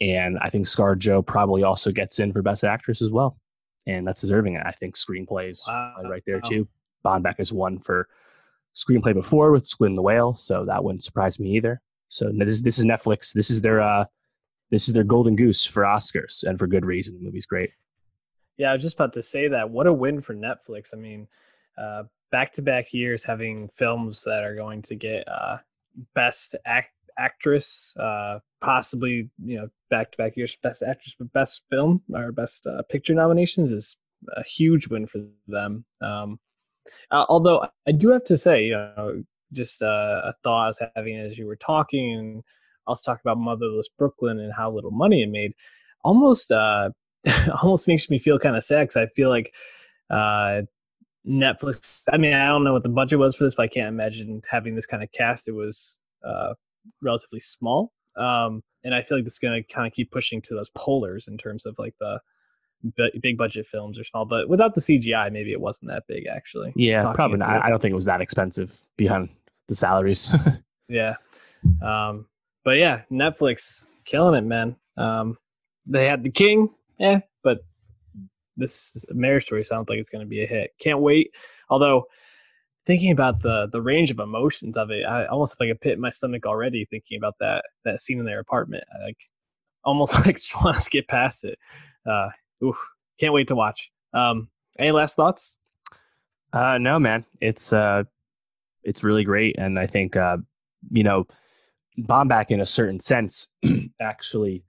And I think ScarJo probably also gets in for Best Actress as well. And that's deserving. It. I think screenplays wow. right there wow. too. Baumbach has won for screenplay before with Squid and the Whale, so that wouldn't surprise me either. So this this is Netflix. This is their uh, this is their golden goose for Oscars, and for good reason. The movie's great. Yeah, I was just about to say that. What a win for Netflix. I mean, back to back years having films that are going to get uh, best act actress, uh, possibly you know back to back years best actress, but best film or best uh, picture nominations is a huge win for them. Um, uh, although I do have to say, you know, just uh, a thought I was having as you were talking, and was talking about Motherless Brooklyn and how little money it made. Almost, uh, <laughs> almost makes me feel kind of sad because I feel like uh, Netflix. I mean, I don't know what the budget was for this, but I can't imagine having this kind of cast. It was uh, relatively small, um, and I feel like this is going to kind of keep pushing to those polars in terms of like the big budget films or small, but without the CGI, maybe it wasn't that big actually. Yeah, probably not. I don't think it was that expensive behind the salaries. <laughs> yeah. Um, but yeah, Netflix killing it, man. Um, they had the King, yeah, but this Marriage Story sounds like it's going to be a hit. Can't wait. Although thinking about the the range of emotions of it, I almost like a pit in my stomach already thinking about that that scene in their apartment. I like almost <laughs> like just want to skip past it. Uh, oof, can't wait to watch. Um, any last thoughts? Uh, no, man. It's uh, it's really great, and I think uh, you know, Baumbach in a certain sense <clears throat> actually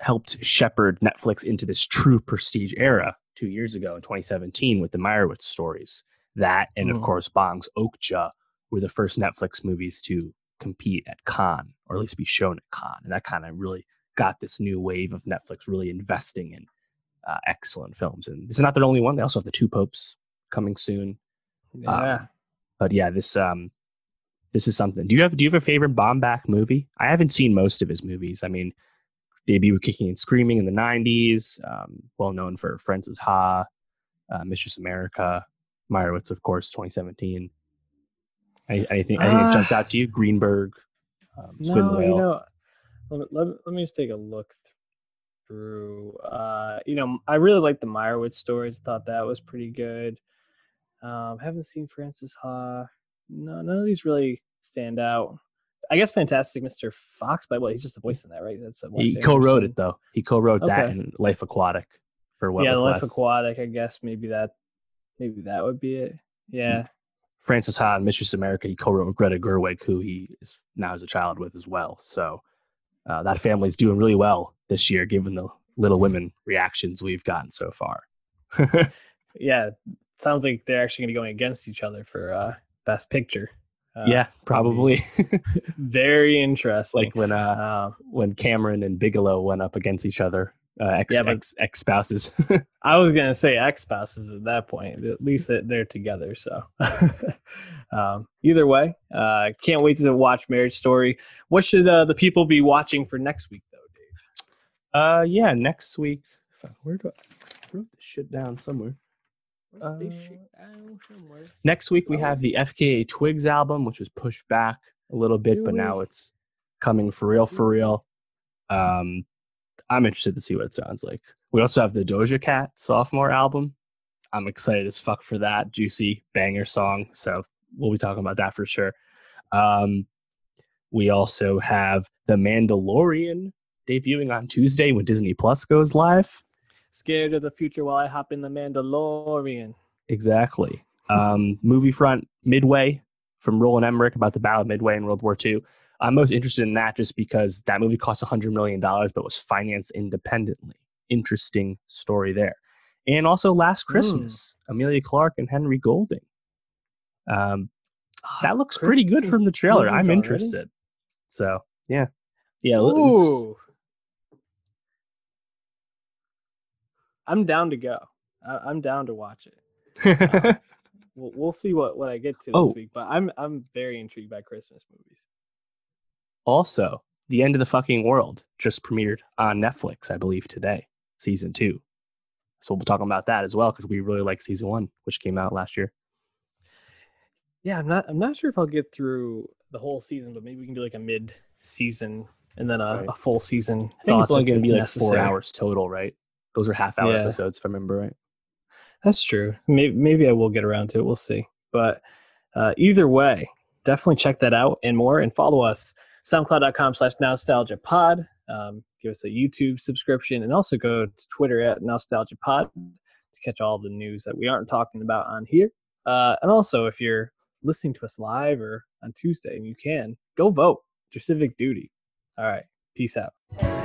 helped shepherd Netflix into this true prestige era two years ago in 2017 with the Meyerowitz stories. That and mm. of course Bong's Okja were the first Netflix movies to compete at Cannes, or at least be shown at Cannes, and that kind of really got this new wave of Netflix really investing in uh, excellent films. And this is not their only one; they also have the Two Popes coming soon. Yeah, um, but yeah, this um, this is something. Do you have Do you have a favorite Baumbach movie? I haven't seen most of his movies. I mean, debut with Kicking and Screaming in the '90s, um, well known for Frances Ha, uh, Mistress America, Meyerowitz, of course, 2017. I, I think I think uh, it jumps out to you. Greenberg, um, no, you know, let, let, let me just take a look through. Uh, you know, I really like the Meyerowitz stories. Thought that was pretty good. Um, haven't seen Frances Ha. No, none of these really stand out. I guess Fantastic Mr. Fox, but well, he's just a voice in that, right? That's he co-wrote it though. He co-wrote okay. that in Life Aquatic for what? Yeah, Life Aquatic. I guess maybe that, maybe that would be it. Yeah. Frances Ha and Mistress America. He co-wrote with Greta Gerwig, who he is now as a child with as well. So uh, that family's doing really well this year, given the Little Women reactions we've gotten so far. <laughs> yeah, sounds like they're actually going to be going against each other for uh, Best Picture. Uh, yeah, probably. <laughs> very interesting. Like when uh, uh, when Cameron and Bigelow went up against each other, uh, ex, yeah, ex ex spouses. <laughs> I was gonna say ex spouses at that point. At least they're together. So <laughs> um, either way, uh, can't wait to watch Marriage Story. What should uh, the people be watching for next week, though, Dave? Uh, yeah, next week. Where do I, I wrote this shit down somewhere? Uh, next week we have the FKA Twigs album, which was pushed back a little bit, but now it's coming for real, for real. Um, I'm interested to see what it sounds like. We also have the Doja Cat sophomore album. I'm excited as fuck for that juicy banger song. So we'll be talking about that for sure. Um, we also have the Mandalorian debuting on Tuesday when Disney Plus goes live. Scared of the future while I hop in the Mandalorian. Exactly. Um, movie front Midway from Roland Emmerich about the Battle of Midway in World War II. I'm most interested in that just because that movie cost $100 million but was financed independently. Interesting story there. And also Last Christmas, mm. Emilia Clarke and Henry Golding. Um, ah, that looks Christmas pretty good from the trailer. I'm interested. Already? So, yeah. Yeah. Ooh. I'm down to go. I, am down to watch it. <laughs> Uh, we'll, we'll, see what, what I get to oh. this week, but I'm I'm very intrigued by Christmas movies. Also, The End of the Fucking World just premiered on Netflix, I believe, today, season two. So we'll be talking about that as well because we really like season one, which came out last year. Yeah, I'm not I'm not sure if I'll get through the whole season, but maybe we can do like a mid season and then a, right. a full season. I think it's only going to be like necessary. four hours total, right? Those are half hour yeah. episodes, if I remember right. That's true. Maybe maybe I will get around to it. We'll see. But uh, either way, definitely check that out and more, and follow us soundcloud.com slash nostalgia pod. Um, give us a YouTube subscription and also go to Twitter at nostalgia pod to catch all the news that we aren't talking about on here. Uh, and also, if you're listening to us live or on Tuesday and you can, go vote. It's your civic duty. All right. Peace out.